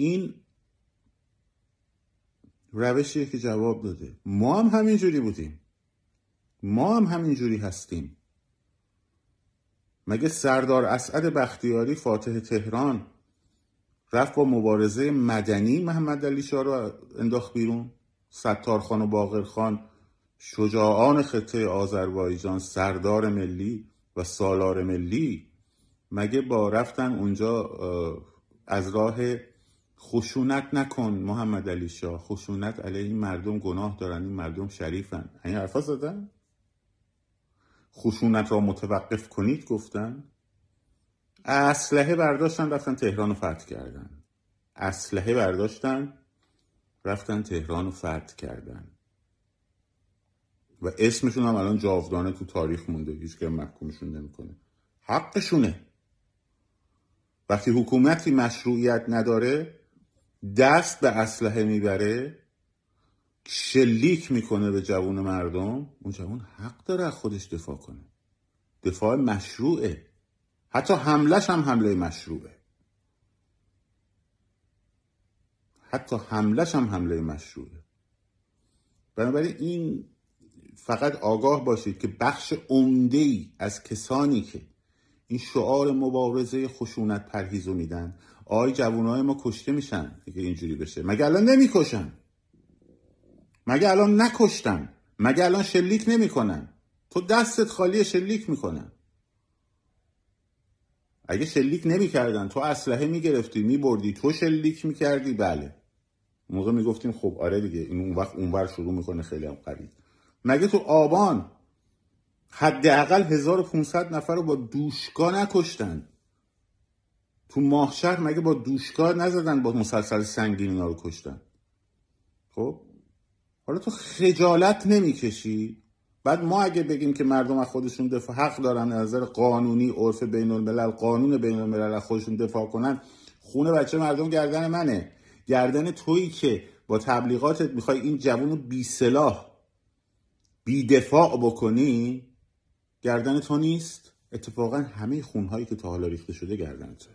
این روشیه که جواب داده. ما هم همینجوری بودیم. ما هم همینجوری هستیم. مگه سردار اسعد بختیاری فاتح تهران رفت با مبارزه مدنی محمد علی شاه رو انداخت بیرون؟ ستار خان و باقر خان شجاعان خطه آذربایجان سردار ملی و سالار ملی. مگه با رفتن اونجا از راه خشونت نکن محمد علی شاه. خشونت علیه این مردم گناه دارن این مردم شریفن. این حرفا زدن؟ خشونت را متوقف کنید گفتن. اسلحه برداشتن رفتن تهران رو فتح کردن. اسلحه برداشتن رفتن تهران رو فتح کردن. و اسمشون هم الان جاودانه تو تاریخ مونده هیچ که محکومشون نمی‌کنه. حقشونه. وقتی حکومتی مشروعیت نداره دست به اسلحه می‌بره شلیک می‌کنه به جوون مردم. اون جوون حق داره از خودش دفاع کنه. دفاع مشروعه. حتی حملش هم حمله مشروعه. حتی حملش هم حمله مشروعه. بنابراین این فقط آگاه باشید که بخش عمده ای از کسانی که این شعار مبارزه خشونت پرهیزو میدن آی جوانای ما کشته میشن اگه اینجوری بشه. مگه الان نمی‌کشن؟ مگه الان نکشتن؟ مگه الان شلیک نمی‌کنن؟ تو دستت خالی شلیک می‌کنن. اگه شلیک نمی‌کردن تو اسلحه می‌گرفتی میبردی تو شلیک می‌کردی بله. موقع می‌گفتیم خب آره دیگه این اون وقت اونور شروع می‌کنه خیلی هم قریب مگه تو آبان حداقل 1500 نفر رو با دوشگاه نکشتن؟ تو ماهشهر مگه با دوشگاه نزدن با مسلسل سنگین اینا رو کشتن؟ خب؟ حالا تو خجالت نمی‌کشی؟ بعد ما اگه بگیم که مردم از خودشون دفاع حق دارن نظر قانونی عرف بین الملل قانون بین الملل از خودشون دفاع کنن خونه بچه مردم گردن منه. گردن تویی که با تبلیغاتت می‌خوای این جوون رو بی سلاح بی دفاع بکنی گردن تو نیست. اتفاقا همه خونهایی که تا حالا ریخته شده گردن تو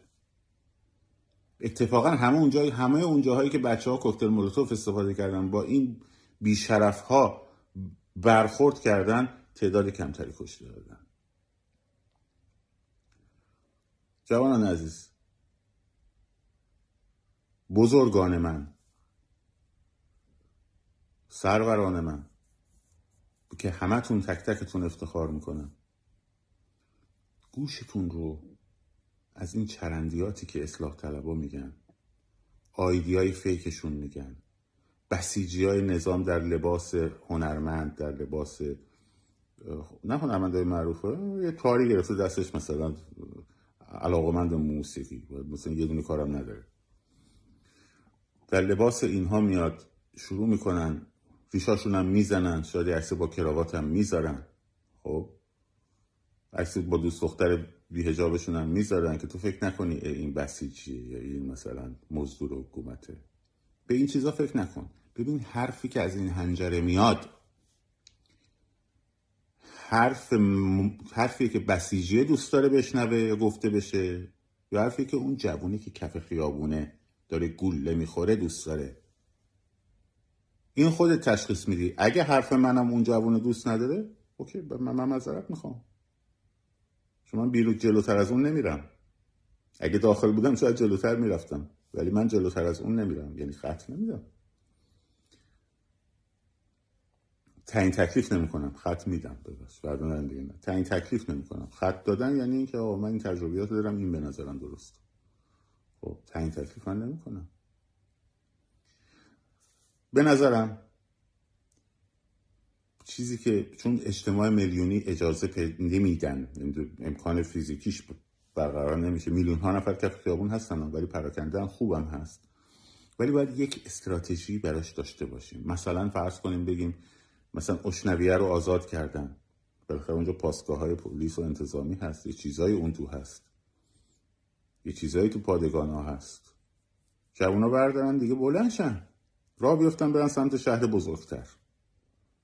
اتفاقا همه اونجایی همه اونجاهایی که بچه ها کوکتل مولوتوف استفاده کردن با این بیشرف ها برخورد کردن تعداد کمتری کشته دادن جوانان عزیز بزرگان من سروران من که همتون تک تکتون افتخار می‌کنم. گوشتون رو از این چرندیاتی که اصلاح طلبا میگن آیدیای فیکشون میگن بسیجی های نظام در لباس هنرمند در لباس نه هنرمند های معروفه یه کاری گرفته دستش مثلا علاقمند موسیقی مثلا یه دونه کارم نداره. در لباس اینها میاد شروع می‌کنن ریشاشون هم می‌زنن شاید عکس با کراوات هم می‌ذارن. خب عکس با دوست دختر بیهجابشون هم می‌ذارن که تو فکر نکنی این بسیجیه یا این مثلا مزدور حکومته. به این چیزا فکر نکن. ببین حرفی که از این هنجره میاد حرف م... حرفی که بسیجیه دوست داره بشنوه یا گفته بشه یا حرفی که اون جوونی که کف خیابونه داره گوله می‌خوره دوست داره. این خودت تشخیص میدی. اگه حرف منم اون جوون دوست نداره اوکی من, مذارت می‌خوام. چون من بیرون جلوتر از اون نمیرم. اگه داخل بودم شاید جلوتر می‌رفتم ولی من جلوتر از اون نمیرم. یعنی خط نمیدم تعیین تکلیف نمی‌کنم. خط میدم ببخش فردا دیگه. نه تعیین تکلیف نمی‌کنم. خط دادن یعنی اینکه آقا من این تجربیات دارم این به نظرم درست. خب تعیین تکلیف من نمی‌کنم. به نظرم چیزی که چون اجتماع میلیونی اجازه نمیدن امکان فیزیکیش برقرار نمیشه. میلیون ها نفر کف خیابون هستن ولی پراکنده هم خوبم هست. ولی باید یک استراتژی براش داشته باشیم. مثلا فرض کنیم بگیم مثلا اشنویه رو آزاد کردن. بالاخره اونجا پاسگاه های پلیس و انتظامی هست. یه چیزایی اون تو هست. یه چیزایی تو پادگان ها هست. جوونا بردارن دیگه بلندشن را بیفتن برن سمت شهر بزرگتر.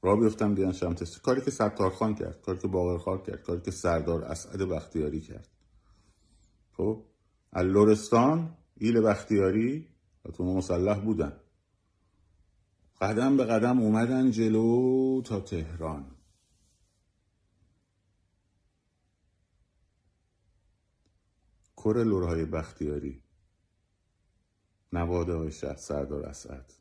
را بیفتن بیان سمت کاری که ستار خان کرد کاری که باقرخان کرد کاری که سردار اسعد بختیاری کرد. خب؟ لورستان ایل بختیاری و مسلح بودن. قدم به قدم اومدن جلو تا تهران. کر لورهای بختیاری. نواده های شهر سردار اسعد.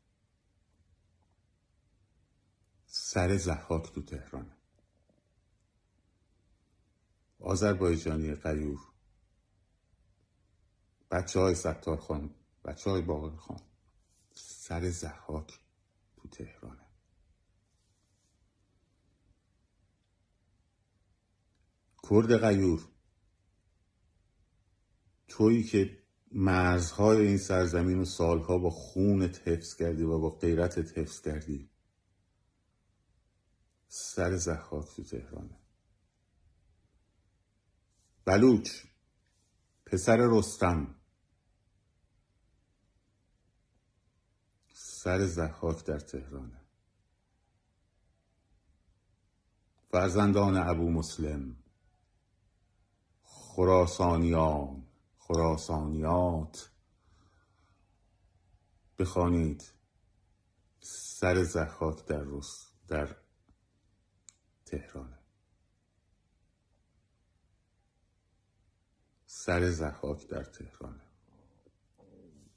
سر زحاک تو تهران آذربایجانی قیور بچه های ستار خان بچه های باقر خان سر زحاک تو تهرانه. کرد قیور تویی که مرزهای این سرزمین و سالها با خونت حفظ کردی و با غیرتت حفظ کردی. سر زخاک تو تهرانه. بلوچ پسر رستم. سر زخاک در تهرانه. فرزندان ابو مسلم. خراسانیان خراسانیات. بخوانید سر زخاک در روس در تهرانه. سر زخاک در تهرانه.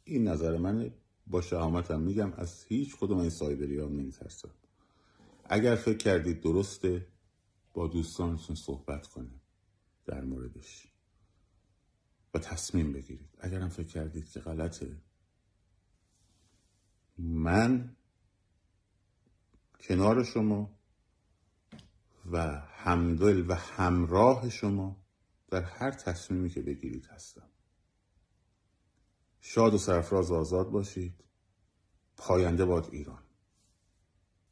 این نظر منه با شهامتم میگم از هیچ کدوم این سایبری ها نمیترسم. اگر فکر کردید درسته با دوستانتون صحبت کنید در موردش. و تصمیم بگیرید. اگرم فکر کردید که غلطه من کنار شما و همدل و همراه شما در هر تصمیمی که بگیرید هستم. شاد و سرفراز آزاد باشید. پاینده باد ایران.